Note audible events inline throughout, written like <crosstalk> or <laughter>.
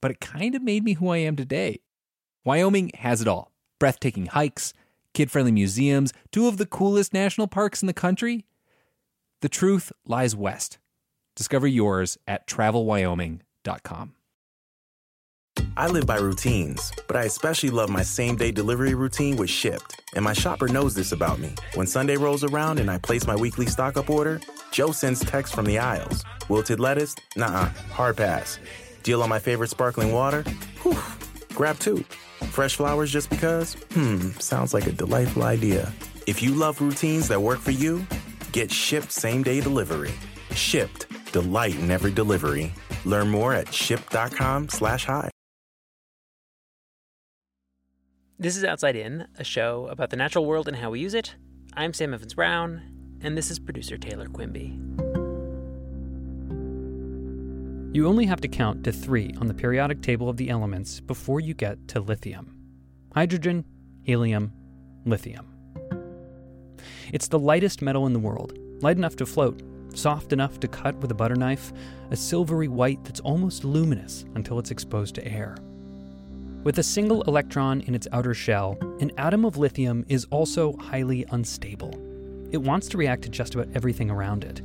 but it kind of made me who I am today. Wyoming has it all breathtaking hikes, kid friendly museums, two of the coolest national parks in the country. The truth lies west. Discover yours at travelwyoming.com. I live by routines, but I especially love my same day delivery routine with Shipt. And my shopper knows this about me. When Sunday rolls around and I place my weekly stock up order, Joe sends texts from the aisles. Wilted lettuce? Nah, hard pass. Deal on my favorite sparkling water? Whew, grab two. Fresh flowers just because? Hmm, sounds like a delightful idea. If you love routines that work for you, get Shipt same day delivery. Shipt, delight in every delivery. Learn more at shipt.com slash hi. This is Outside In, a show about the natural world and how we use it. I'm Sam Evans Brown, and this is producer Taylor Quimby. You only have to count to three on the periodic table of the elements before you get to lithium hydrogen, helium, lithium. It's the lightest metal in the world, light enough to float, soft enough to cut with a butter knife, a silvery white that's almost luminous until it's exposed to air. With a single electron in its outer shell, an atom of lithium is also highly unstable. It wants to react to just about everything around it.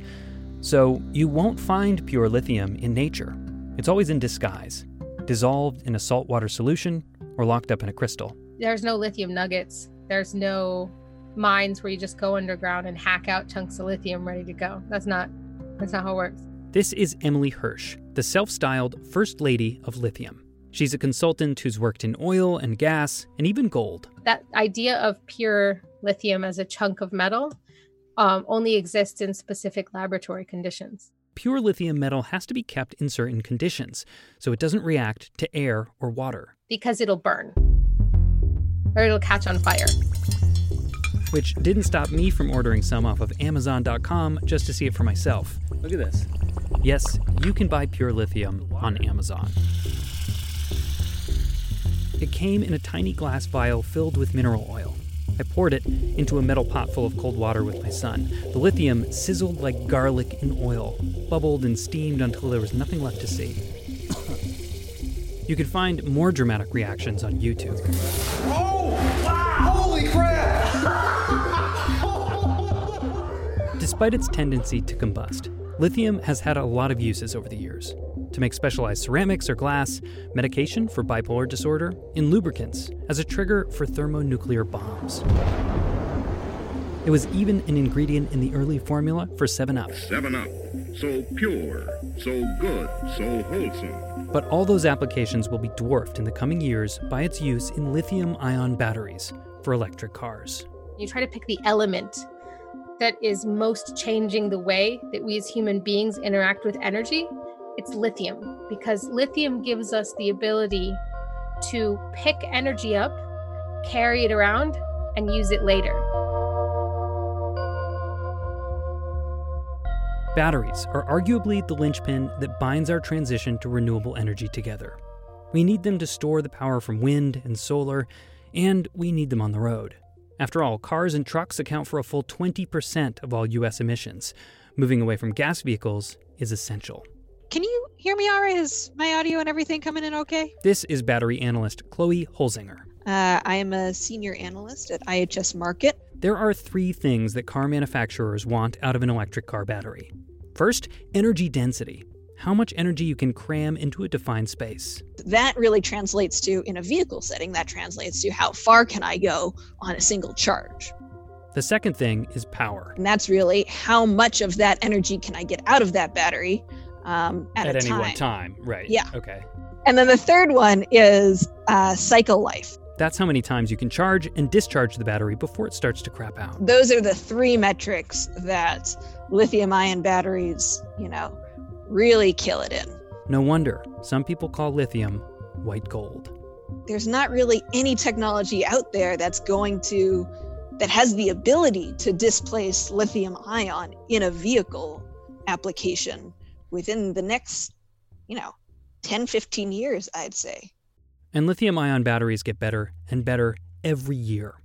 So, you won't find pure lithium in nature. It's always in disguise, dissolved in a saltwater solution or locked up in a crystal. There's no lithium nuggets. There's no mines where you just go underground and hack out chunks of lithium ready to go. That's not that's not how it works. This is Emily Hirsch, the self-styled first lady of lithium. She's a consultant who's worked in oil and gas and even gold. That idea of pure lithium as a chunk of metal um, only exists in specific laboratory conditions. Pure lithium metal has to be kept in certain conditions so it doesn't react to air or water. Because it'll burn or it'll catch on fire. Which didn't stop me from ordering some off of Amazon.com just to see it for myself. Look at this. Yes, you can buy pure lithium on Amazon. It came in a tiny glass vial filled with mineral oil. I poured it into a metal pot full of cold water with my son. The lithium sizzled like garlic in oil, bubbled and steamed until there was nothing left to see. <laughs> You can find more dramatic reactions on YouTube. Oh! Wow! Holy crap! <laughs> Despite its tendency to combust, lithium has had a lot of uses over the years to make specialized ceramics or glass, medication for bipolar disorder, in lubricants as a trigger for thermonuclear bombs. It was even an ingredient in the early formula for 7 Up. 7 Up. So pure, so good, so wholesome. But all those applications will be dwarfed in the coming years by its use in lithium ion batteries for electric cars. You try to pick the element that is most changing the way that we as human beings interact with energy, it's lithium because lithium gives us the ability to pick energy up, carry it around, and use it later. Batteries are arguably the linchpin that binds our transition to renewable energy together. We need them to store the power from wind and solar, and we need them on the road. After all, cars and trucks account for a full 20% of all U.S. emissions. Moving away from gas vehicles is essential. Can you hear me all right? Is my audio and everything coming in okay? This is battery analyst Chloe Holzinger. Uh, I am a senior analyst at IHS Markit. There are three things that car manufacturers want out of an electric car battery. First, energy density how much energy you can cram into a defined space. That really translates to, in a vehicle setting, that translates to how far can I go on a single charge. The second thing is power. And that's really how much of that energy can I get out of that battery um, at, at any time. one time. Right. Yeah. Okay. And then the third one is uh, cycle life. That's how many times you can charge and discharge the battery before it starts to crap out. Those are the three metrics that lithium ion batteries, you know, really kill it in. No wonder some people call lithium white gold. There's not really any technology out there that's going to that has the ability to displace lithium ion in a vehicle application within the next, you know, 10 15 years, I'd say. And lithium ion batteries get better and better every year.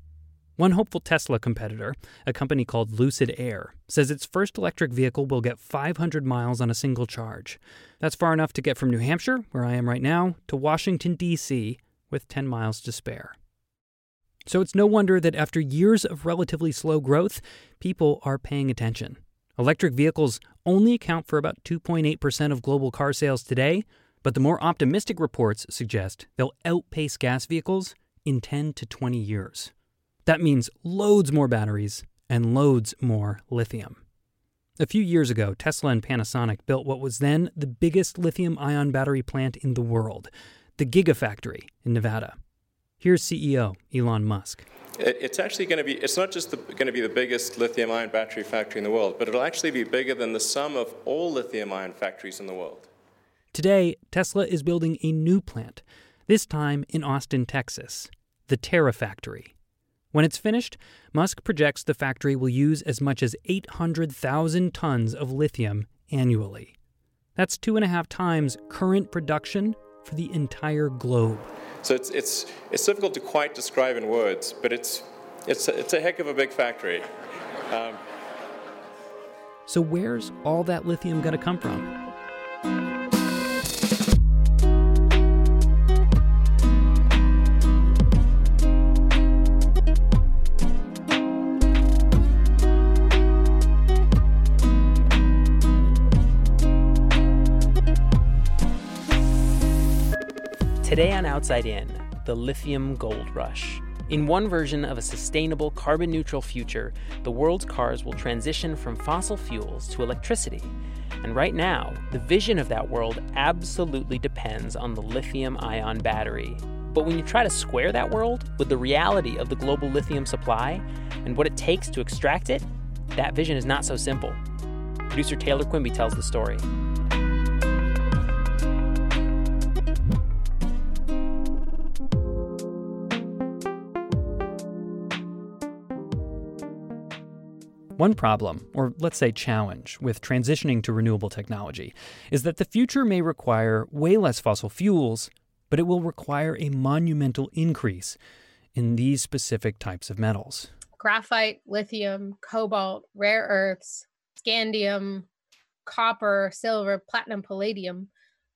One hopeful Tesla competitor, a company called Lucid Air, says its first electric vehicle will get 500 miles on a single charge. That's far enough to get from New Hampshire, where I am right now, to Washington, D.C., with 10 miles to spare. So it's no wonder that after years of relatively slow growth, people are paying attention. Electric vehicles only account for about 2.8% of global car sales today, but the more optimistic reports suggest they'll outpace gas vehicles in 10 to 20 years. That means loads more batteries and loads more lithium. A few years ago, Tesla and Panasonic built what was then the biggest lithium ion battery plant in the world, the Gigafactory in Nevada. Here's CEO Elon Musk. It's actually going to be, it's not just the, going to be the biggest lithium ion battery factory in the world, but it'll actually be bigger than the sum of all lithium ion factories in the world. Today, Tesla is building a new plant, this time in Austin, Texas, the Terra Factory. When it's finished, Musk projects the factory will use as much as 800,000 tons of lithium annually. That's two and a half times current production for the entire globe. So it's, it's, it's difficult to quite describe in words, but it's, it's, it's a heck of a big factory. Um, so, where's all that lithium going to come from? Today on Outside In, the lithium gold rush. In one version of a sustainable, carbon neutral future, the world's cars will transition from fossil fuels to electricity. And right now, the vision of that world absolutely depends on the lithium ion battery. But when you try to square that world with the reality of the global lithium supply and what it takes to extract it, that vision is not so simple. Producer Taylor Quimby tells the story. One problem, or let's say challenge, with transitioning to renewable technology is that the future may require way less fossil fuels, but it will require a monumental increase in these specific types of metals. Graphite, lithium, cobalt, rare earths, scandium, copper, silver, platinum, palladium,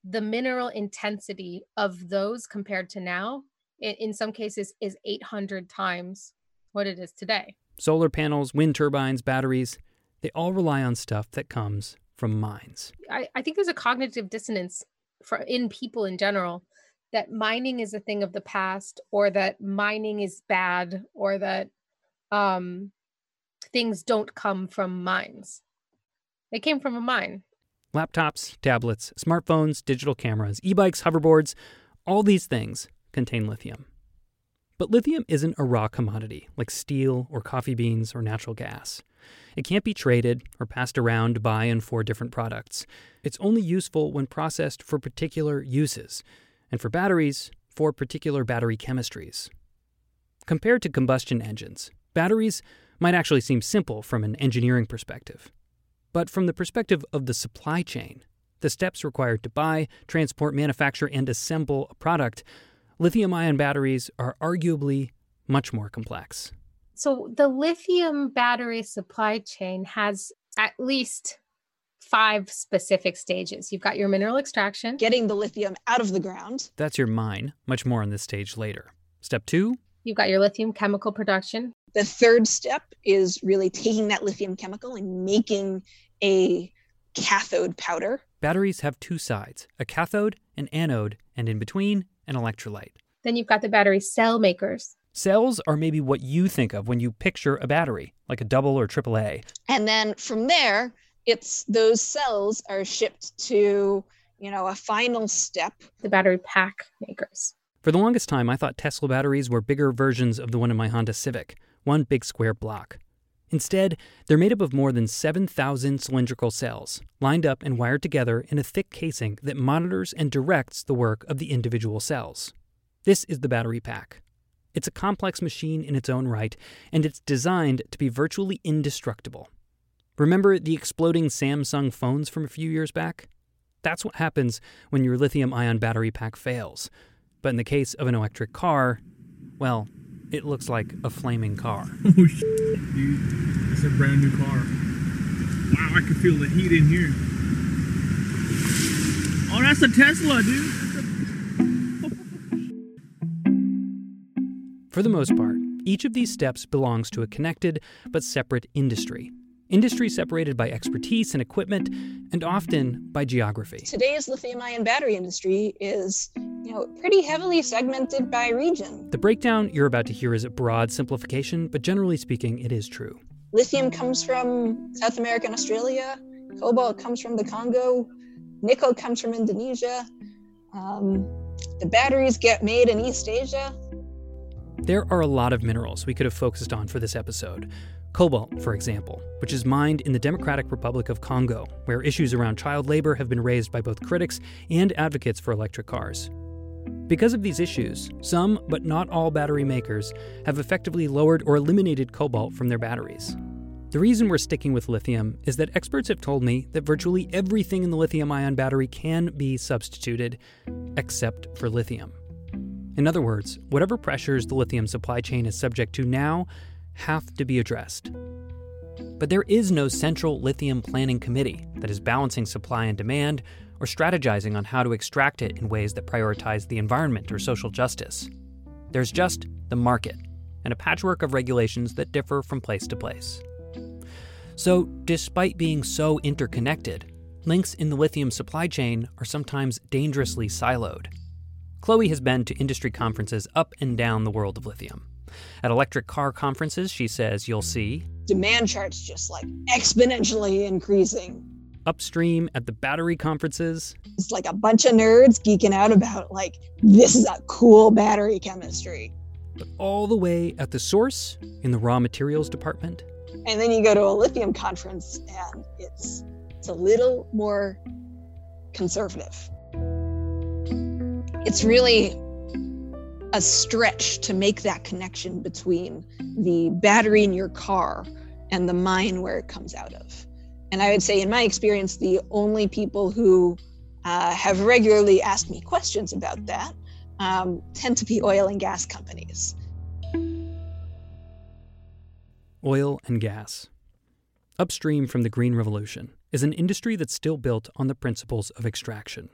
the mineral intensity of those compared to now, in some cases, is 800 times what it is today. Solar panels, wind turbines, batteries, they all rely on stuff that comes from mines. I, I think there's a cognitive dissonance for in people in general that mining is a thing of the past or that mining is bad or that um, things don't come from mines. They came from a mine. Laptops, tablets, smartphones, digital cameras, e bikes, hoverboards, all these things contain lithium. But lithium isn't a raw commodity like steel or coffee beans or natural gas. It can't be traded or passed around by and for different products. It's only useful when processed for particular uses, and for batteries, for particular battery chemistries. Compared to combustion engines, batteries might actually seem simple from an engineering perspective. But from the perspective of the supply chain, the steps required to buy, transport, manufacture, and assemble a product lithium ion batteries are arguably much more complex. So the lithium battery supply chain has at least five specific stages. You've got your mineral extraction, getting the lithium out of the ground. That's your mine. Much more on this stage later. Step two you've got your lithium chemical production. The third step is really taking that lithium chemical and making a cathode powder. Batteries have two sides a cathode, an anode, and in between, an electrolyte. Then you've got the battery cell makers. Cells are maybe what you think of when you picture a battery, like a double or triple A. And then from there, it's those cells are shipped to, you know, a final step. The battery pack makers. For the longest time, I thought Tesla batteries were bigger versions of the one in my Honda Civic, one big square block. Instead, they're made up of more than 7,000 cylindrical cells, lined up and wired together in a thick casing that monitors and directs the work of the individual cells. This is the battery pack. It's a complex machine in its own right, and it's designed to be virtually indestructible. Remember the exploding Samsung phones from a few years back? That's what happens when your lithium ion battery pack fails. But in the case of an electric car, well, it looks like a flaming car. <laughs> Oh, shit, dude. It's a brand new car. Wow, I can feel the heat in here. Oh, that's a Tesla, dude. For the most part, each of these steps belongs to a connected but separate industry industry separated by expertise and equipment, and often by geography. Today's lithium ion battery industry is you know, pretty heavily segmented by region. The breakdown you're about to hear is a broad simplification, but generally speaking, it is true. Lithium comes from South America and Australia, cobalt comes from the Congo, nickel comes from Indonesia. Um, the batteries get made in East Asia. There are a lot of minerals we could have focused on for this episode. Cobalt, for example, which is mined in the Democratic Republic of Congo, where issues around child labor have been raised by both critics and advocates for electric cars. Because of these issues, some, but not all battery makers, have effectively lowered or eliminated cobalt from their batteries. The reason we're sticking with lithium is that experts have told me that virtually everything in the lithium ion battery can be substituted, except for lithium. In other words, whatever pressures the lithium supply chain is subject to now have to be addressed. But there is no central lithium planning committee that is balancing supply and demand or strategizing on how to extract it in ways that prioritize the environment or social justice. There's just the market and a patchwork of regulations that differ from place to place. So, despite being so interconnected, links in the lithium supply chain are sometimes dangerously siloed. Chloe has been to industry conferences up and down the world of lithium. At electric car conferences, she says you'll see demand charts just like exponentially increasing. Upstream at the battery conferences, it's like a bunch of nerds geeking out about like this is a cool battery chemistry. But all the way at the source in the raw materials department. And then you go to a lithium conference and it's it's a little more conservative. It's really a stretch to make that connection between the battery in your car and the mine where it comes out of. And I would say, in my experience, the only people who uh, have regularly asked me questions about that um, tend to be oil and gas companies. Oil and gas. Upstream from the Green Revolution is an industry that's still built on the principles of extraction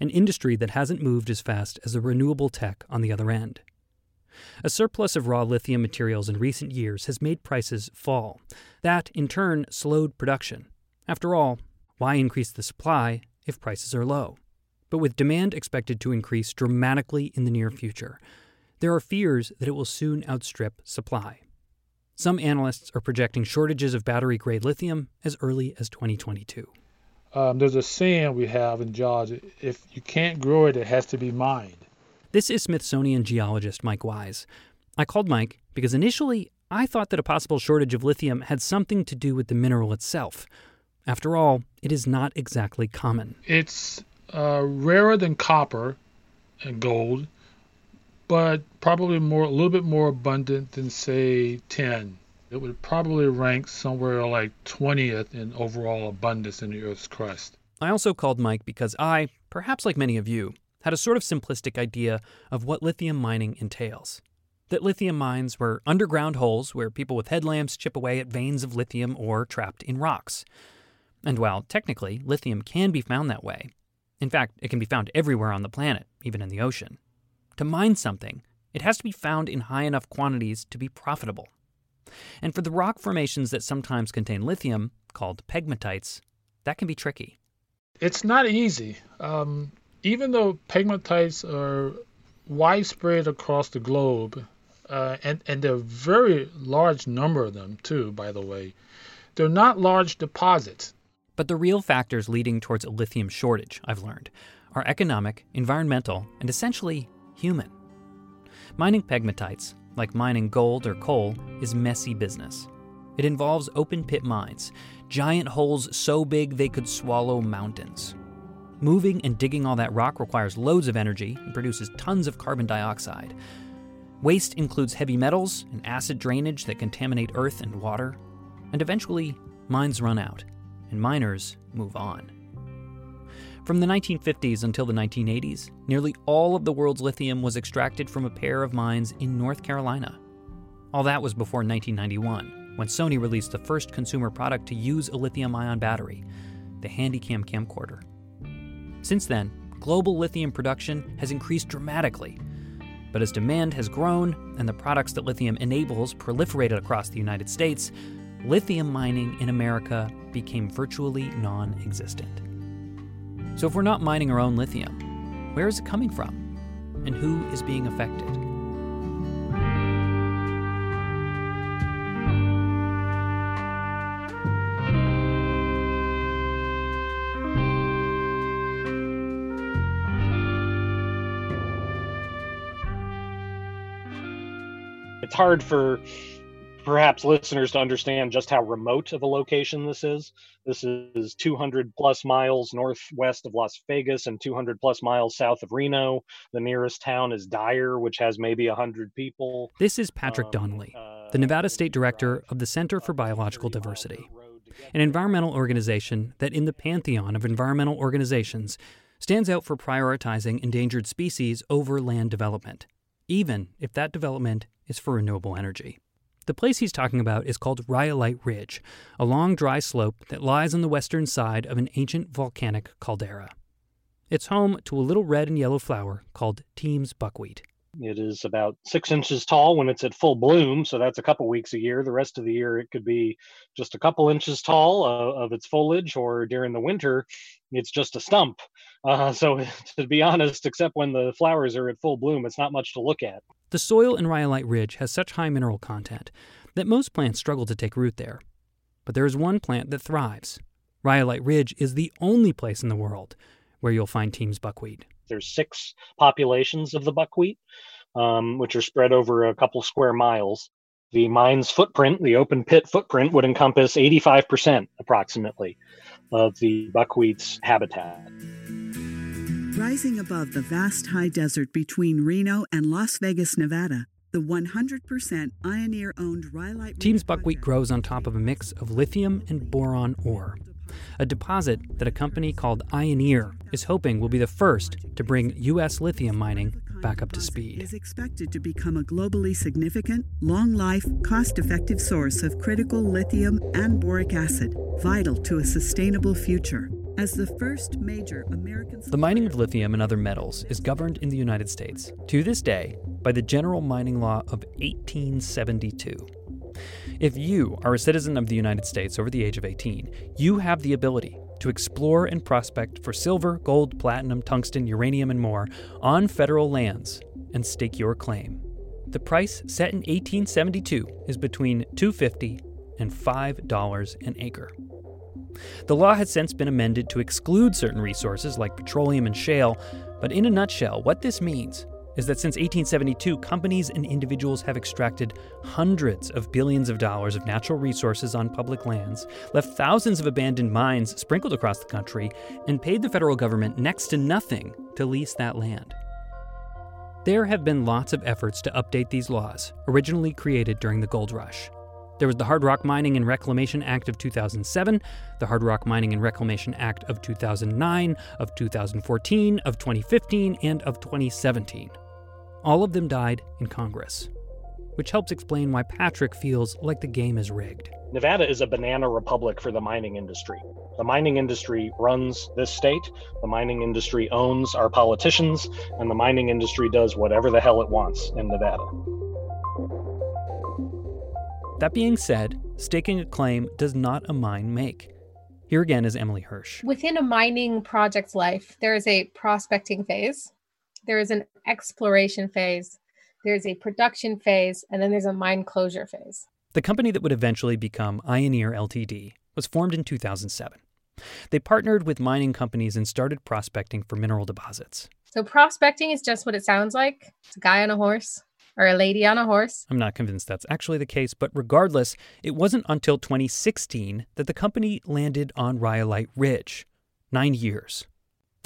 an industry that hasn't moved as fast as the renewable tech on the other end. A surplus of raw lithium materials in recent years has made prices fall. That, in turn, slowed production. After all, why increase the supply if prices are low? But with demand expected to increase dramatically in the near future, there are fears that it will soon outstrip supply. Some analysts are projecting shortages of battery grade lithium as early as 2022. Um, there's a saying we have in geology if you can't grow it, it has to be mined. This is Smithsonian geologist Mike Wise. I called Mike because initially I thought that a possible shortage of lithium had something to do with the mineral itself. After all, it is not exactly common. It's uh, rarer than copper and gold, but probably more a little bit more abundant than say tin it would probably rank somewhere like 20th in overall abundance in the Earth's crust. I also called Mike because I, perhaps like many of you, had a sort of simplistic idea of what lithium mining entails. that lithium mines were underground holes where people with headlamps chip away at veins of lithium ore trapped in rocks. And while technically lithium can be found that way, in fact, it can be found everywhere on the planet, even in the ocean. To mine something, it has to be found in high enough quantities to be profitable. And for the rock formations that sometimes contain lithium, called pegmatites, that can be tricky. It's not easy. Um, even though pegmatites are widespread across the globe, uh, and, and there are a very large number of them, too, by the way, they're not large deposits. But the real factors leading towards a lithium shortage, I've learned, are economic, environmental, and essentially human. Mining pegmatites, like mining gold or coal, is messy business. It involves open pit mines, giant holes so big they could swallow mountains. Moving and digging all that rock requires loads of energy and produces tons of carbon dioxide. Waste includes heavy metals and acid drainage that contaminate earth and water. And eventually, mines run out and miners move on. From the 1950s until the 1980s, nearly all of the world's lithium was extracted from a pair of mines in North Carolina. All that was before 1991, when Sony released the first consumer product to use a lithium ion battery, the Handycam camcorder. Since then, global lithium production has increased dramatically. But as demand has grown and the products that lithium enables proliferated across the United States, lithium mining in America became virtually non existent. So, if we're not mining our own lithium, where is it coming from? And who is being affected? It's hard for perhaps listeners to understand just how remote of a location this is. This is 200 plus miles northwest of Las Vegas and 200 plus miles south of Reno. The nearest town is Dyer, which has maybe 100 people. This is Patrick um, Donnelly, uh, the Nevada State Director of the Center for Biological Diversity, an environmental organization that, in the pantheon of environmental organizations, stands out for prioritizing endangered species over land development, even if that development is for renewable energy. The place he's talking about is called Rhyolite Ridge, a long dry slope that lies on the western side of an ancient volcanic caldera. It's home to a little red and yellow flower called Tiehm's buckwheat. It is about six inches tall when it's at full bloom, so that's a couple weeks a year. The rest of the year, it could be just a couple inches tall of its foliage, or during the winter, it's just a stump. Uh, <laughs> so, <laughs> to be honest, except when the flowers are at full bloom, it's not much to look at. The soil in Rhyolite Ridge has such high mineral content that most plants struggle to take root there. But there is one plant that thrives. Rhyolite Ridge is the only place in the world where you'll find Tiehm's buckwheat. There's six populations of the buckwheat, um, which are spread over a couple square miles. The mine's footprint, the open pit footprint, would encompass 85% approximately of the buckwheat's habitat. Rising above the vast high desert between Reno and Las Vegas, Nevada, the 100% Ioneer owned Rhyolite. Tiehm's buckwheat grows on top of a mix of lithium and boron ore, a deposit that a company called Ioneer is hoping will be the first to bring U.S. lithium mining back up to speed. Is expected to become a globally significant, long life, cost effective source of critical lithium and boric acid, vital to a sustainable future. As the first major American. The mining of lithium and other metals is governed in the United States, to this day, by the General Mining Law of 1872. If you are a citizen of the United States over the age of 18, you have the ability to explore and prospect for silver, gold, platinum, tungsten, uranium, and more on federal lands and stake your claim. The price set in 1872 is between 250 and $5 an acre. The law has since been amended to exclude certain resources like petroleum and shale, but in a nutshell, what this means is that since 1872, companies and individuals have extracted hundreds of billions of dollars of natural resources on public lands, left thousands of abandoned mines sprinkled across the country, and paid the federal government next to nothing to lease that land. There have been lots of efforts to update these laws, originally created during the gold rush. There was the Hard Rock Mining and Reclamation Act of 2007, the Hard Rock Mining and Reclamation Act of 2009, of 2014, of 2015, and of 2017. All of them died in Congress. which helps explain why Patrick feels like the game is rigged. Nevada is a banana republic for the mining industry. The mining industry runs this state, the mining industry owns our politicians, and the mining industry does whatever the hell it wants in Nevada. That being said, staking a claim does not a mine make. Here again is Emily Hirsch. Within a mining project's life, there is a prospecting phase, there is an exploration phase, there's a production phase, and then there's a mine closure phase. The company that would eventually become Ioneer Ltd was formed in 2007. They partnered with mining companies and started prospecting for mineral deposits. So, prospecting is just what it sounds like it's a guy on a horse or a lady on a horse. I'm not convinced that's actually the case, but regardless, it wasn't until 2016 that the company landed on Rhyolite Ridge. Nine years.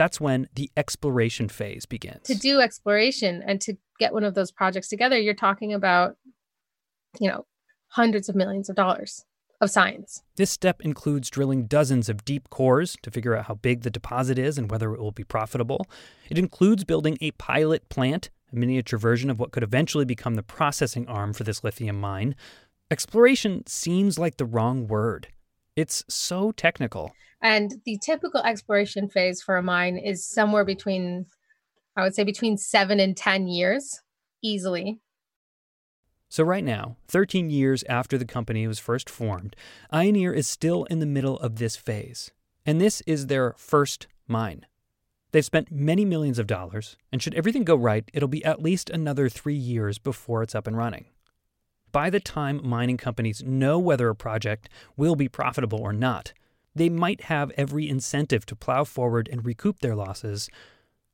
That's when the exploration phase begins. To do exploration and to get one of those projects together, you're talking about, you know, hundreds of millions of dollars of science. This step includes drilling dozens of deep cores to figure out how big the deposit is and whether it will be profitable. It includes building a pilot plant, a miniature version of what could eventually become the processing arm for this lithium mine. Exploration seems like the wrong word. It's so technical. And the typical exploration phase for a mine is somewhere between, I would say, between seven and 10 years, easily. So, right now, 13 years after the company was first formed, Ioneer is still in the middle of this phase. And this is their first mine. They've spent many millions of dollars, and should everything go right, it'll be at least another three years before it's up and running. By the time mining companies know whether a project will be profitable or not, they might have every incentive to plow forward and recoup their losses.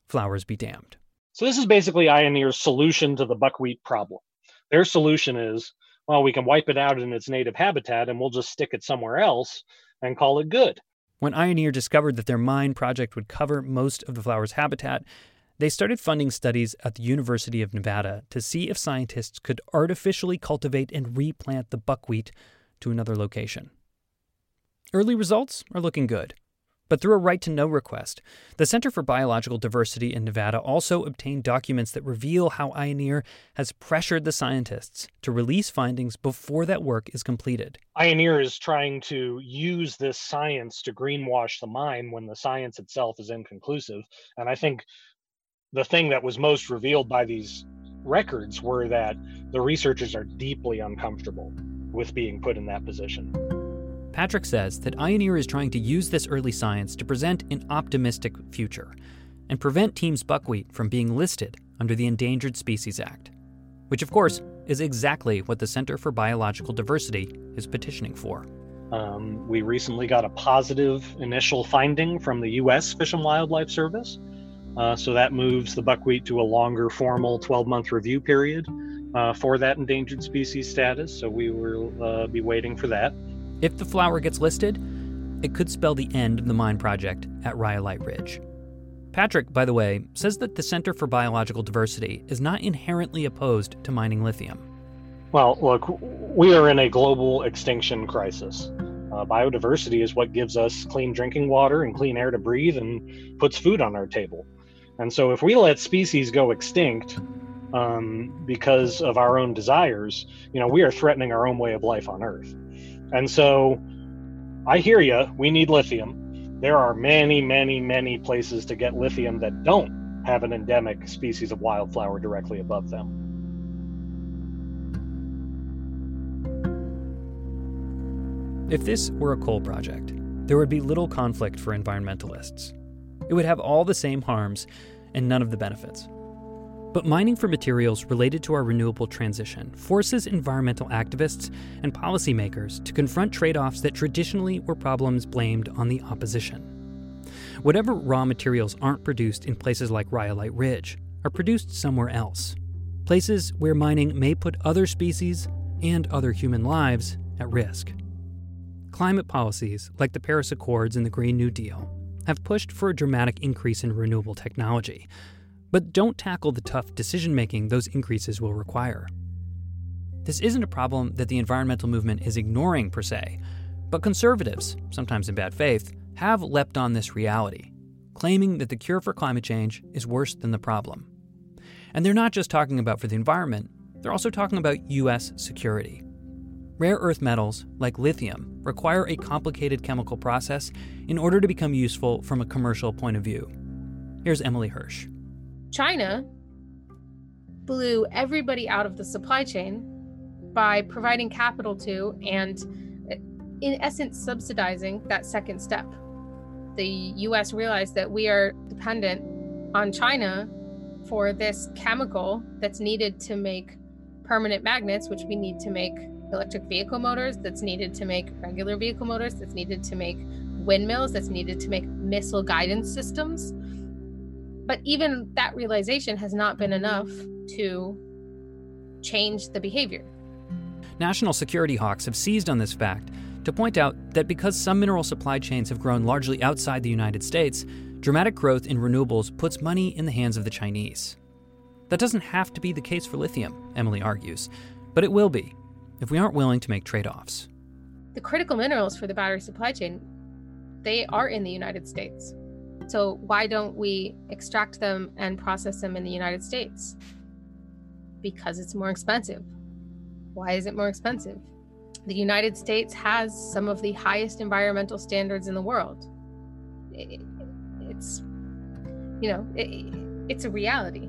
Flowers be damned. So, this is basically Ioneer's solution to the buckwheat problem. Their solution is, well, we can wipe it out in its native habitat and we'll just stick it somewhere else and call it good. When Ioneer discovered that their mine project would cover most of the flower's habitat, they started funding studies at the University of Nevada to see if scientists could artificially cultivate and replant the buckwheat to another location. Early results are looking good. But through a right to know request, the Center for Biological Diversity in Nevada also obtained documents that reveal how Ioneer has pressured the scientists to release findings before that work is completed. Ioneer is trying to use this science to greenwash the mine when the science itself is inconclusive. And I think the thing that was most revealed by these records were that the researchers are deeply uncomfortable with being put in that position. Patrick says that Ioneer is trying to use this early science to present an optimistic future and prevent Tiehm's buckwheat from being listed under the Endangered Species Act, which, of course, is exactly what the Center for Biological Diversity is petitioning for. Um, we recently got a positive initial finding from the U.S. Fish and Wildlife Service. Uh, so that moves the buckwheat to a longer formal 12 month review period uh, for that endangered species status. So we will uh, be waiting for that. If the flower gets listed, it could spell the end of the mine project at Rhyolite Ridge. Patrick, by the way, says that the Center for Biological Diversity is not inherently opposed to mining lithium. Well, look, we are in a global extinction crisis. Uh, biodiversity is what gives us clean drinking water and clean air to breathe and puts food on our table. And so, if we let species go extinct um, because of our own desires, you know, we are threatening our own way of life on Earth. And so I hear you. We need lithium. There are many, many, many places to get lithium that don't have an endemic species of wildflower directly above them. If this were a coal project, there would be little conflict for environmentalists. It would have all the same harms and none of the benefits. But mining for materials related to our renewable transition forces environmental activists and policymakers to confront trade offs that traditionally were problems blamed on the opposition. Whatever raw materials aren't produced in places like Rhyolite Ridge are produced somewhere else, places where mining may put other species and other human lives at risk. Climate policies, like the Paris Accords and the Green New Deal, have pushed for a dramatic increase in renewable technology but don't tackle the tough decision making those increases will require. This isn't a problem that the environmental movement is ignoring per se, but conservatives, sometimes in bad faith, have leapt on this reality, claiming that the cure for climate change is worse than the problem. And they're not just talking about for the environment, they're also talking about U.S. security. Rare earth metals, like lithium, require a complicated chemical process in order to become useful from a commercial point of view. Here's Emily Hirsch. China blew everybody out of the supply chain by providing capital to and, in essence, subsidizing that second step. The US realized that we are dependent on China for this chemical that's needed to make permanent magnets, which we need to make electric vehicle motors, that's needed to make regular vehicle motors, that's needed to make windmills, that's needed to make missile guidance systems. But even that realization has not been enough to change the behavior. National security hawks have seized on this fact to point out that because some mineral supply chains have grown largely outside the United States, dramatic growth in renewables puts money in the hands of the Chinese. That doesn't have to be the case for lithium, Emily argues, but it will be if we aren't willing to make trade offs. The critical minerals for the battery supply chain, they are in the United States. So why don't we extract them and process them in the United States? Because it's more expensive. Why is it more expensive? The United States has some of the highest environmental standards in the world. It, it's, you know, it, it's a reality.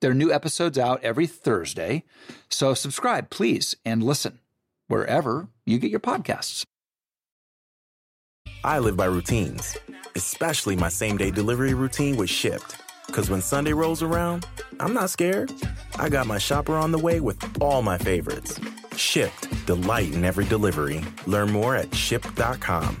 There are new episodes out every Thursday. So subscribe, please, and listen wherever you get your podcasts. I live by routines, especially my same day delivery routine with Shipt. Because when Sunday rolls around, I'm not scared. I got my shopper on the way with all my favorites. Shipt, delight in every delivery. Learn more at shipt.com.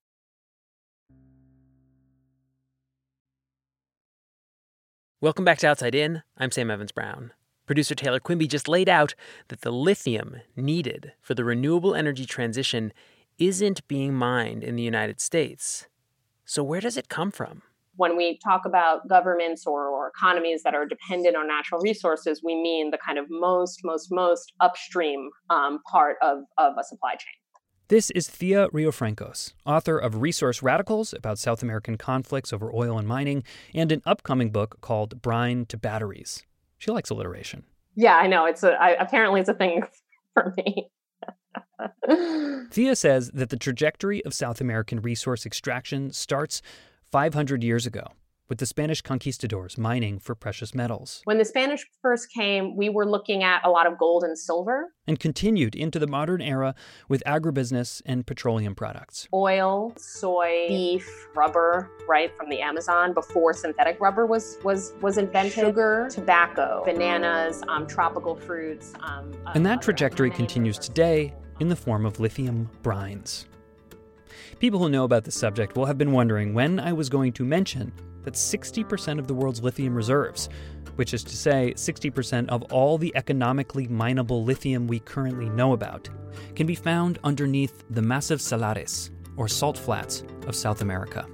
Welcome back to Outside In. I'm Sam Evans Brown. Producer Taylor Quimby just laid out that the lithium needed for the renewable energy transition isn't being mined in the United States. So, where does it come from? When we talk about governments or, or economies that are dependent on natural resources, we mean the kind of most, most, most upstream um, part of, of a supply chain. This is Thea Riofrancos, author of Resource Radicals about South American conflicts over oil and mining, and an upcoming book called Brine to Batteries. She likes alliteration. Yeah, I know. It's a, I, apparently it's a thing <laughs> for me. Thea says that the trajectory of South American resource extraction starts 500 years ago with the Spanish conquistadors mining for precious metals. When the Spanish first came, we were looking at a lot of gold and silver. And continued into the modern era with agribusiness and petroleum products. Oil, soy, beef, rubber, right, from the Amazon before synthetic rubber was was was invented. Sugar, tobacco, bananas, um, tropical fruits. Um, and that trajectory continues today in the form of lithium brines. People who know about this subject will have been wondering when I was going to mention that 60% of the world's lithium reserves, which is to say 60% of all the economically mineable lithium we currently know about, can be found underneath the massive salares, or salt flats, of South America.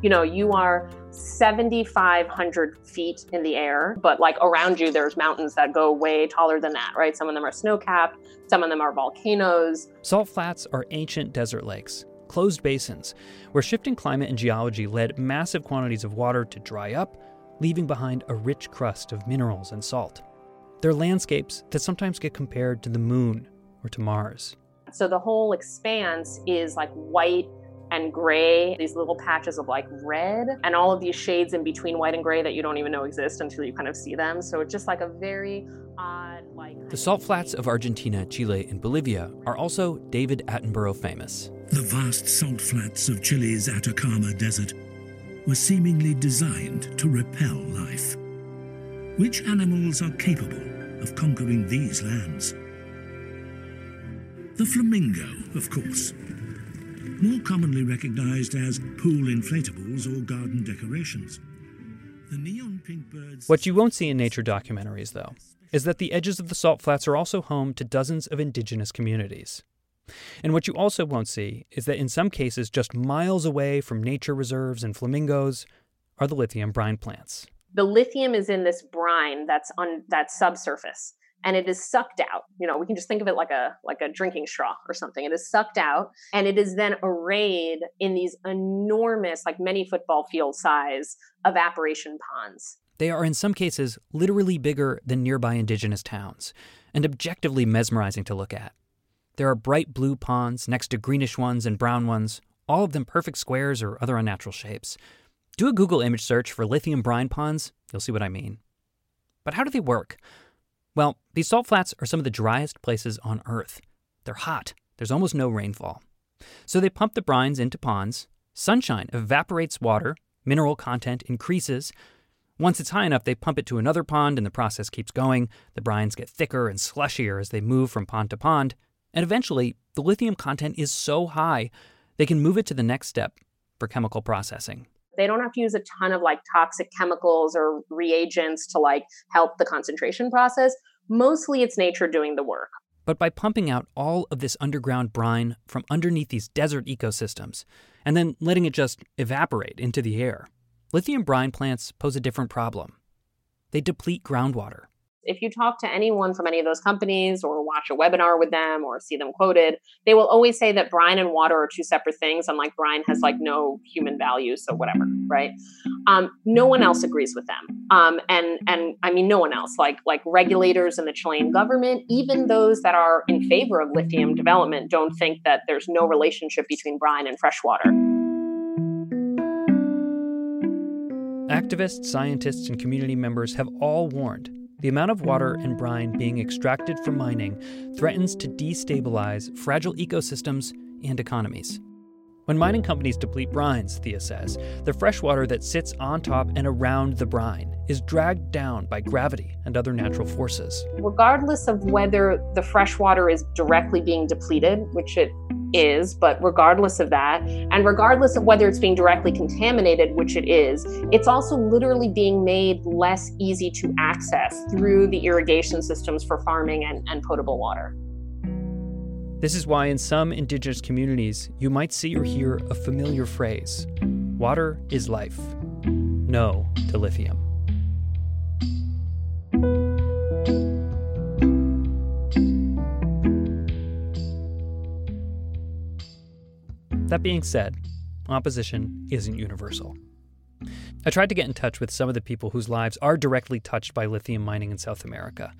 You know, you are 7,500 feet in the air, but like around you, there's mountains that go way taller than that, right? Some of them are snow capped, some of them are volcanoes. Salt flats are ancient desert lakes, closed basins, where shifting climate and geology led massive quantities of water to dry up, leaving behind a rich crust of minerals and salt. They're landscapes that sometimes get compared to the moon or to Mars. So the whole expanse is like white and gray, these little patches of like red, and all of these shades in between white and gray that you don't even know exist until you kind of see them. So it's just like a very odd, like. The salt flats of Argentina, Chile, and Bolivia are also David Attenborough famous. The vast salt flats of Chile's Atacama Desert were seemingly designed to repel life. Which animals are capable of conquering these lands? The flamingo, of course more commonly recognized as pool inflatables or garden decorations. The neon pink birds. What you won't see in nature documentaries, though, is that the edges of the salt flats are also home to dozens of indigenous communities. And what you also won't see is that in some cases, just miles away from nature reserves and flamingos, are the lithium brine plants. The lithium is in this brine that's on that subsurface and it is sucked out. You know we can just think of it like a like a drinking straw or something. It is sucked out and it is then arrayed in these enormous like many football field size evaporation ponds. They are in some cases literally bigger than nearby indigenous towns and objectively mesmerizing to look at. There are bright blue ponds next to greenish ones and brown ones all of them perfect squares or other unnatural shapes. Do a google image search for lithium brine ponds. You'll see what i mean. But how do they work well, these salt flats are some of the driest places on Earth. They're hot, there's almost no rainfall. So they pump the brines into ponds. Sunshine evaporates water, mineral content increases. Once it's high enough, they pump it to another pond, and the process keeps going. The brines get thicker and slushier as they move from pond to pond. And eventually, the lithium content is so high, they can move it to the next step for chemical processing. They don't have to use a ton of like toxic chemicals or reagents to like help the concentration process. Mostly it's nature doing the work. But by pumping out all of this underground brine from underneath these desert ecosystems and then letting it just evaporate into the air, lithium brine plants pose a different problem. They deplete groundwater if you talk to anyone from any of those companies or watch a webinar with them or see them quoted, they will always say that brine and water are two separate things. And like brine has like no human value, so whatever, right? Um, no one else agrees with them, um, and and I mean no one else. Like like regulators and the Chilean government, even those that are in favor of lithium development, don't think that there's no relationship between brine and fresh water. Activists, scientists, and community members have all warned the amount of water and brine being extracted from mining threatens to destabilize fragile ecosystems and economies. When mining companies deplete brines, Thea says, the fresh water that sits on top and around the brine is dragged down by gravity and other natural forces. Regardless of whether the fresh water is directly being depleted, which it is, but regardless of that, and regardless of whether it's being directly contaminated, which it is, it's also literally being made less easy to access through the irrigation systems for farming and, and potable water. This is why, in some indigenous communities, you might see or hear a familiar phrase water is life. No to lithium. That being said, opposition isn't universal. I tried to get in touch with some of the people whose lives are directly touched by lithium mining in South America.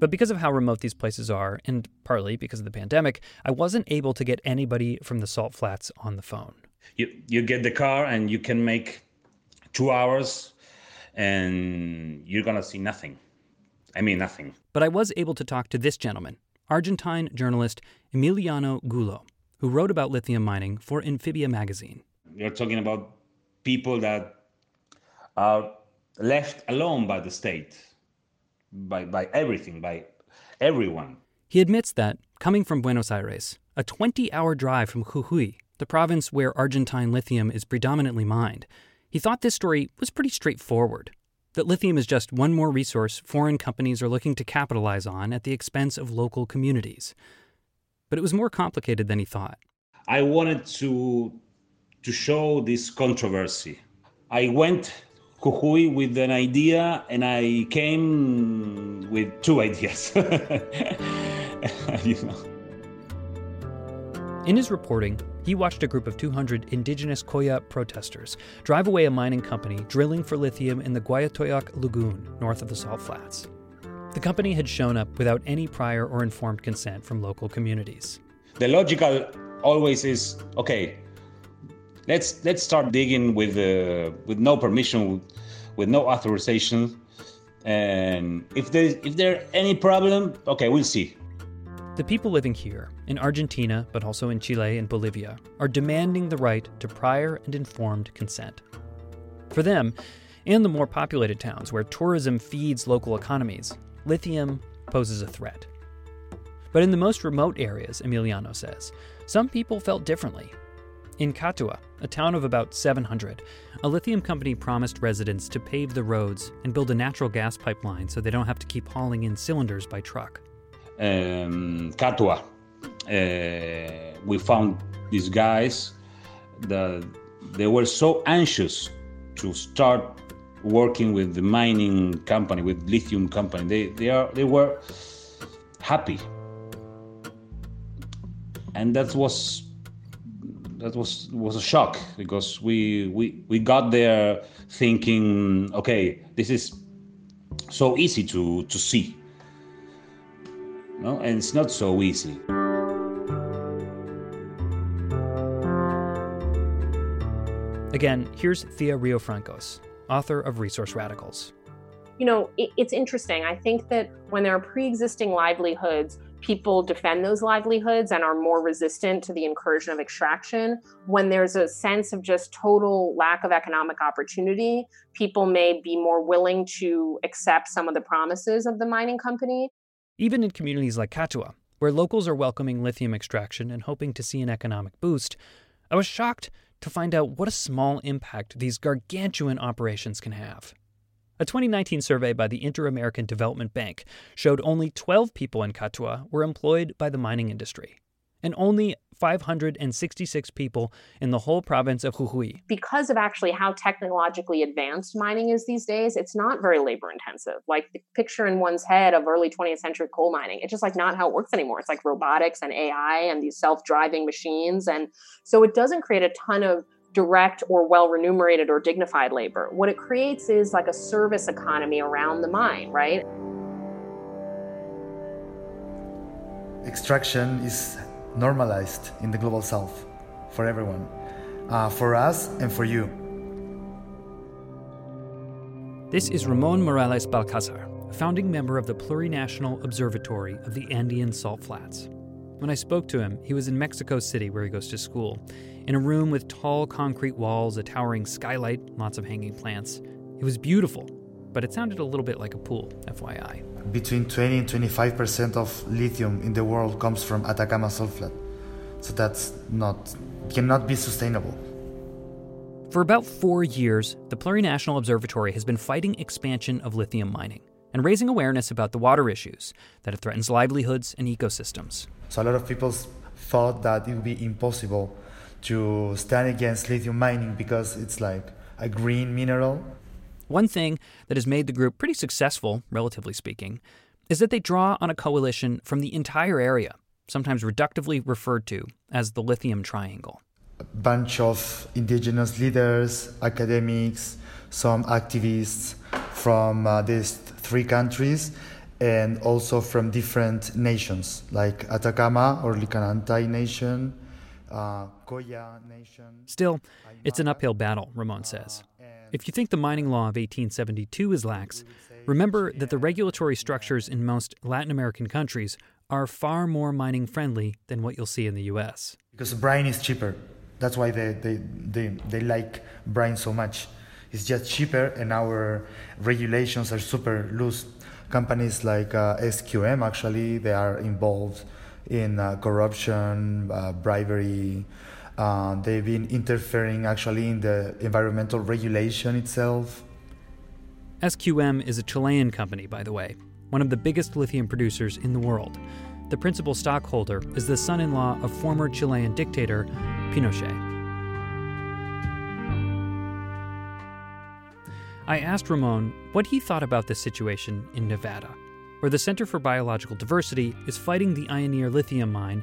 But because of how remote these places are, and partly because of the pandemic, I wasn't able to get anybody from the salt flats on the phone. You, you get the car and you can make two hours and you're going to see nothing. I mean, nothing. But I was able to talk to this gentleman, Argentine journalist Emiliano Gullo who wrote about lithium mining for Anfibia magazine. You're talking about people that are left alone by the state, by, by everything, by everyone. He admits that, coming from Buenos Aires, a 20 hour drive from Jujuy, the province where Argentine lithium is predominantly mined, he thought this story was pretty straightforward. That lithium is just one more resource foreign companies are looking to capitalize on at the expense of local communities but it was more complicated than he thought. I wanted to to show this controversy. I went Jujuy with an idea and I came with two ideas. <laughs> you know. In his reporting, he watched a group of 200 indigenous Coya protesters drive away a mining company drilling for lithium in the Guayatayoc Lagoon north of the Salt Flats. The company had shown up without any prior or informed consent from local communities. The logical always is okay. Let's let's start digging with uh, with no permission, with no authorization, and if there if there any problem, okay, we'll see. The people living here, in Argentina, but also in Chile and Bolivia, are demanding the right to prior and informed consent. For them, and the more populated towns where tourism feeds local economies, lithium poses a threat. But in the most remote areas, Emiliano says, some people felt differently. In Catua, a town of about 700, a lithium company promised residents to pave the roads and build a natural gas pipeline so they don't have to keep hauling in cylinders by truck. Um, Catua, uh, we found these guys that they were so anxious to start working with the mining company, with lithium company. They they are they were happy, and that was that was was a shock because we we we got there thinking, okay, this is so easy to to see, no, and it's not so easy. Again, here's Thea Riofrancos, author of Resource Radicals. You know, it, it's interesting. I think that when there are pre existing livelihoods, people defend those livelihoods and are more resistant to the incursion of extraction. When there's a sense of just total lack of economic opportunity, people may be more willing to accept some of the promises of the mining company. Even in communities like Catua, where locals are welcoming lithium extraction and hoping to see an economic boost, I was shocked to find out what a small impact these gargantuan operations can have. A 2019 survey by the Inter American Development Bank showed only 12 people in Catua were employed by the mining industry, and only 566 people in the whole province of Jujuy. Because of actually how technologically advanced mining is these days, it's not very labor intensive. Like the picture in one's head of early 20th century coal mining, it's just like not how it works anymore. It's like robotics and AI and these self driving machines. And so it doesn't create a ton of direct or well remunerated or dignified labor. What it creates is like a service economy around the mine, right? Extraction is normalized in the global south for everyone, uh, for us and for you. This is Ramon Morales Balcazar, a founding member of the Plurinational Observatory of the Andean Salt Flats. When I spoke to him, he was in Mexico City, where he goes to school, in a room with tall concrete walls, a towering skylight, lots of hanging plants. It was beautiful, but it sounded a little bit like a pool, FYI. Between 20 and 25% of lithium in the world comes from Atacama salt flat. So that's not cannot be sustainable. For about 4 years, the Plurinational Observatory has been fighting expansion of lithium mining and raising awareness about the water issues that it threatens livelihoods and ecosystems. So a lot of people thought that it would be impossible to stand against lithium mining because it's like a green mineral. One thing that has made the group pretty successful, relatively speaking, is that they draw on a coalition from the entire area, sometimes reductively referred to as the Lithium Triangle. A bunch of indigenous leaders, academics, some activists from uh, these three countries, and also from different nations like Atacama or Licanantay Nation, uh, Nation. Still, it's an uphill battle, Ramon says. If you think the mining law of 1872 is lax, remember that the regulatory structures in most Latin American countries are far more mining friendly than what you'll see in the US. Because brine is cheaper. That's why they, they, they, they like brine so much. It's just cheaper, and our regulations are super loose. Companies like uh, SQM actually they are involved in uh, corruption, uh, bribery. Uh, they've been interfering actually in the environmental regulation itself. SQM is a Chilean company, by the way, one of the biggest lithium producers in the world. The principal stockholder is the son in law of former Chilean dictator Pinochet. I asked Ramon what he thought about this situation in Nevada, where the Center for Biological Diversity is fighting the Ioneer lithium mine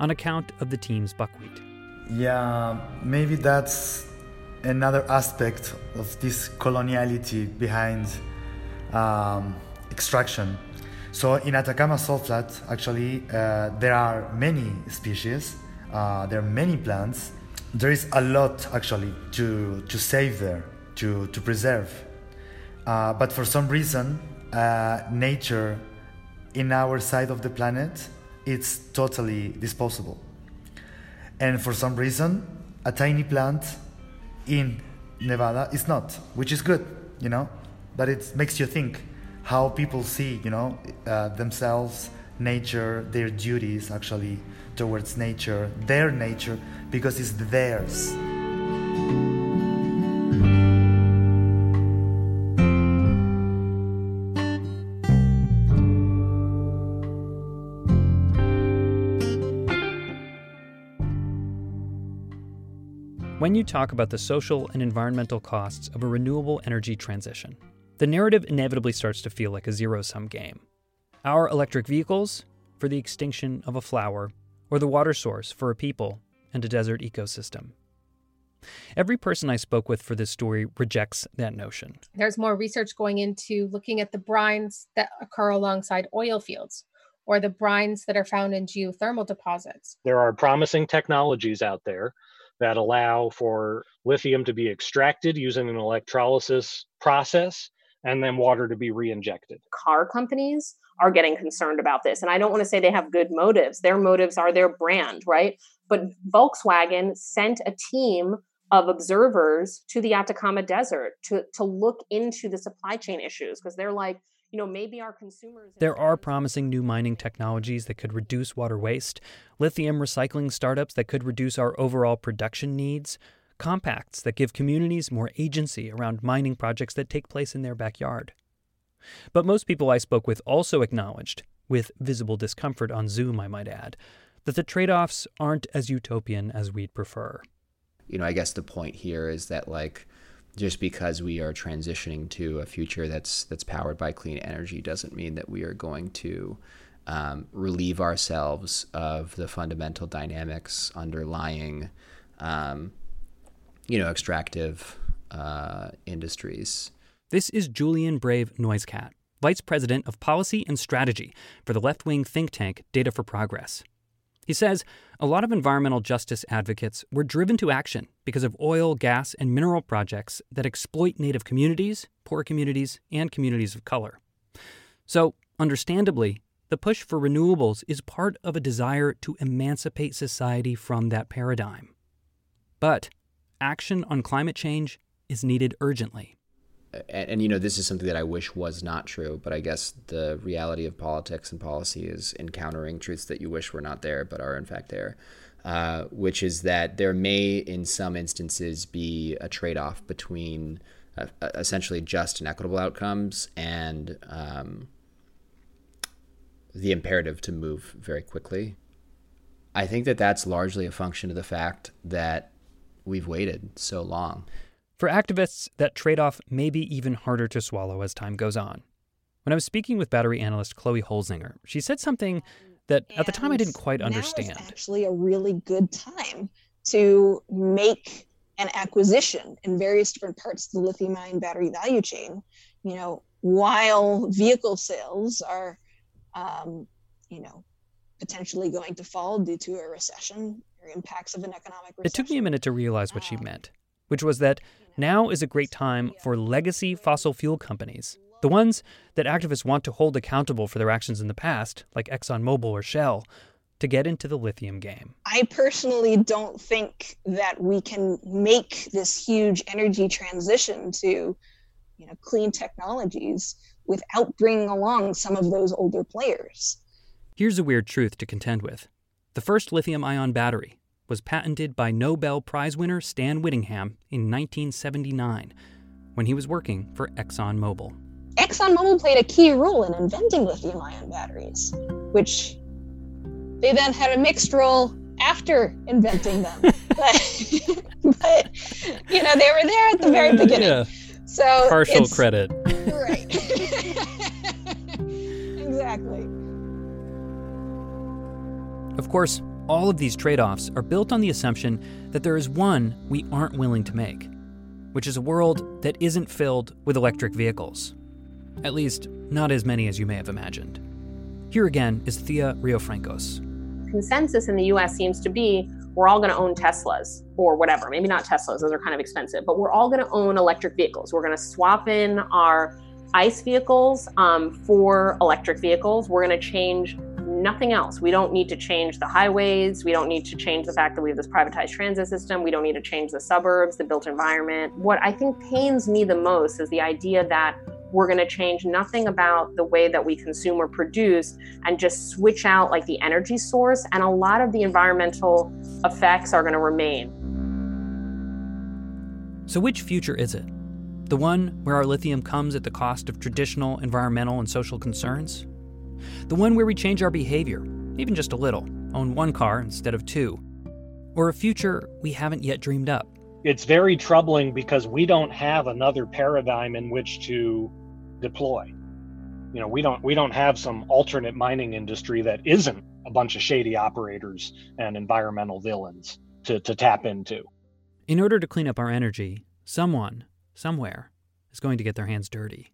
on account of the Tiehm's buckwheat. Yeah, maybe that's another aspect of this coloniality behind um, extraction. So in Atacama salt flat, actually, uh, there are many species. Uh, there are many plants. There is a lot actually to to save there, to to preserve. Uh, but for some reason, uh, nature in our side of the planet it's totally disposable. And for some reason, a tiny plant in Nevada is not, which is good, you know. But it makes you think how people see, you know, uh, themselves, nature, their duties actually towards nature, their nature, because it's theirs. When you talk about the social and environmental costs of a renewable energy transition, the narrative inevitably starts to feel like a zero sum game. Our electric vehicles for the extinction of a flower, or the water source for a people and a desert ecosystem. Every person I spoke with for this story rejects that notion. There's more research going into looking at the brines that occur alongside oil fields or the brines that are found in geothermal deposits. There are promising technologies out there that allow for lithium to be extracted using an electrolysis process and then water to be re-injected. Car companies are getting concerned about this. And I don't want to say they have good motives. Their motives are their brand, right? But Volkswagen sent a team of observers to the Atacama Desert to, to look into the supply chain issues because they're like, you know, maybe our consumers. There are promising new mining technologies that could reduce water waste, lithium recycling startups that could reduce our overall production needs, compacts that give communities more agency around mining projects that take place in their backyard. But most people I spoke with also acknowledged, with visible discomfort on Zoom, I might add, that the trade offs aren't as utopian as we'd prefer. You know, I guess the point here is that, like, just because we are transitioning to a future that's that's powered by clean energy doesn't mean that we are going to um, relieve ourselves of the fundamental dynamics underlying, um, you know, extractive uh, industries. This is Julian Brave Noisecat, Vice President of Policy and Strategy for the left wing think tank Data for Progress. He says a lot of environmental justice advocates were driven to action because of oil, gas, and mineral projects that exploit Native communities, poor communities, and communities of color. So, understandably, the push for renewables is part of a desire to emancipate society from that paradigm. But action on climate change is needed urgently and, and, you know this is something that I wish was not true, but I guess the reality of politics and policy is encountering truths that you wish were not there but are in fact there. Uh, which is that there may, in some instances, be a trade-off between uh, essentially just and equitable outcomes and um, the imperative to move very quickly. I think that that's largely a function of the fact that we've waited so long. For activists, that trade off may be even harder to swallow as time goes on. When I was speaking with battery analyst Chloe Holzinger, she said something that at the time I didn't quite understand. Is actually a really good time to make an acquisition in various different parts of the lithium ion battery value chain. You know, while vehicle sales are, um, you know, potentially going to fall due to a recession or impacts of an economic recession. It took me a minute to realize what she meant, which was that now is a great time for legacy fossil fuel companies, the ones that activists want to hold accountable for their actions in the past, like ExxonMobil or Shell, to get into the lithium game. I personally don't think that we can make this huge energy transition to you know clean technologies without bringing along some of those older players. Here's a weird truth to contend with. The first lithium ion battery, was patented by Nobel Prize winner Stan Whittingham in 1979 when he was working for ExxonMobil. ExxonMobil played a key role in inventing lithium ion batteries, which they then had a mixed role after inventing them. <laughs> but, but, you know, they were there at the very beginning. Yeah. So partial credit. Right. <laughs> <laughs> exactly. Of course, all of these trade offs are built on the assumption that there is one we aren't willing to make, which is a world that isn't filled with electric vehicles. At least, not as many as you may have imagined. Here again is Thea Riofrancos. Consensus in the US seems to be we're all going to own Teslas or whatever. Maybe not Teslas, those are kind of expensive, but we're all going to own electric vehicles. We're going to swap in our ICE vehicles um, for electric vehicles. We're going to change nothing else. We don't need to change the highways. We don't need to change the fact that we have this privatized transit system. We don't need to change the suburbs, the built environment. What I think pains me the most is the idea that we're going to change nothing about the way that we consume or produce and just switch out like the energy source and a lot of the environmental effects are going to remain. So which future is it? The one where our lithium comes at the cost of traditional environmental and social concerns? The one where we change our behavior, even just a little, own one car instead of two? Or a future we haven't yet dreamed up? It's very troubling because we don't have another paradigm in which to deploy. You know, we don't we don't have some alternate mining industry that isn't a bunch of shady operators and environmental villains to, to tap into. In order to clean up our energy, someone somewhere is going to get their hands dirty.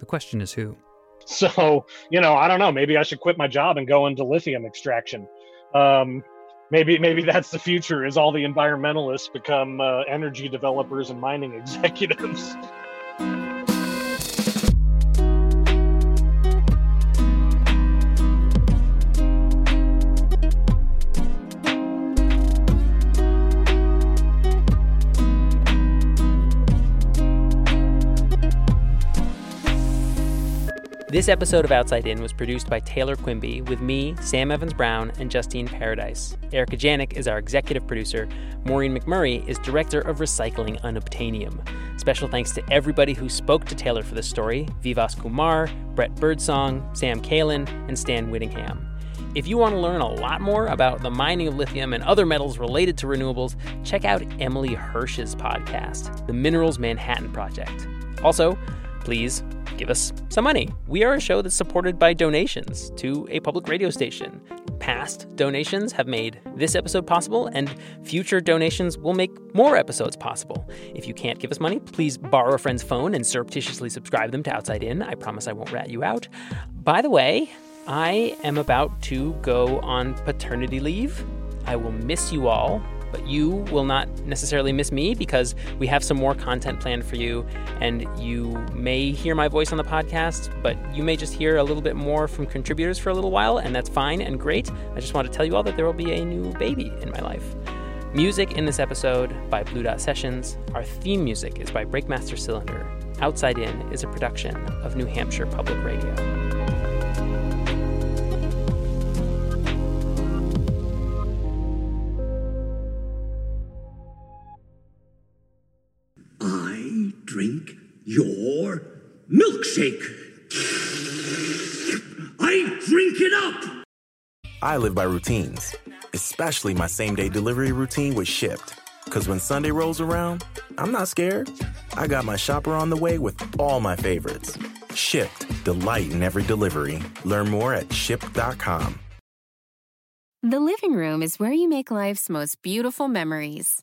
The question is who? <laughs> So, you know, I don't know. Maybe I should quit my job and go into lithium extraction. Um, maybe, maybe that's the future. Is all the environmentalists become uh, energy developers and mining <laughs> executives? This episode of Outside In was produced by Taylor Quimby with me, Sam Evans Brown, and Justine Paradise. Erica Janik is our executive producer. Maureen McMurray is director of recycling unobtainium. Special thanks to everybody who spoke to Taylor for this story Vivas Kumar, Brett Birdsong, Sam Kalin, and Stan Whittingham. If you want to learn a lot more about the mining of lithium and other metals related to renewables, check out Emily Hersh's podcast, The Minerals Manhattan Project. Also, please give us some money. We are a show that's supported by donations to a public radio station. Past donations have made this episode possible, and future donations will make more episodes possible. If you can't give us money, please borrow a friend's phone and surreptitiously subscribe them to Outside In. I promise I won't rat you out. By the way, I am about to go on paternity leave. I will miss you all but you will not necessarily miss me because we have some more content planned for you. And you may hear my voice on the podcast, but you may just hear a little bit more from contributors for a little while, and that's fine and great. I just want to tell you all that there will be a new baby in my life. Music in this episode by Blue Dot Sessions. Our theme music is by Breakmaster Cylinder. Outside In is a production of New Hampshire Public Radio. Your milkshake. I drink it up. I live by routines, especially my same day delivery routine with Shipt. Because when Sunday rolls around, I'm not scared. I got my shopper on the way with all my favorites. Shipt, delight in every delivery. Learn more at shipt.com. The living room is where you make life's most beautiful memories.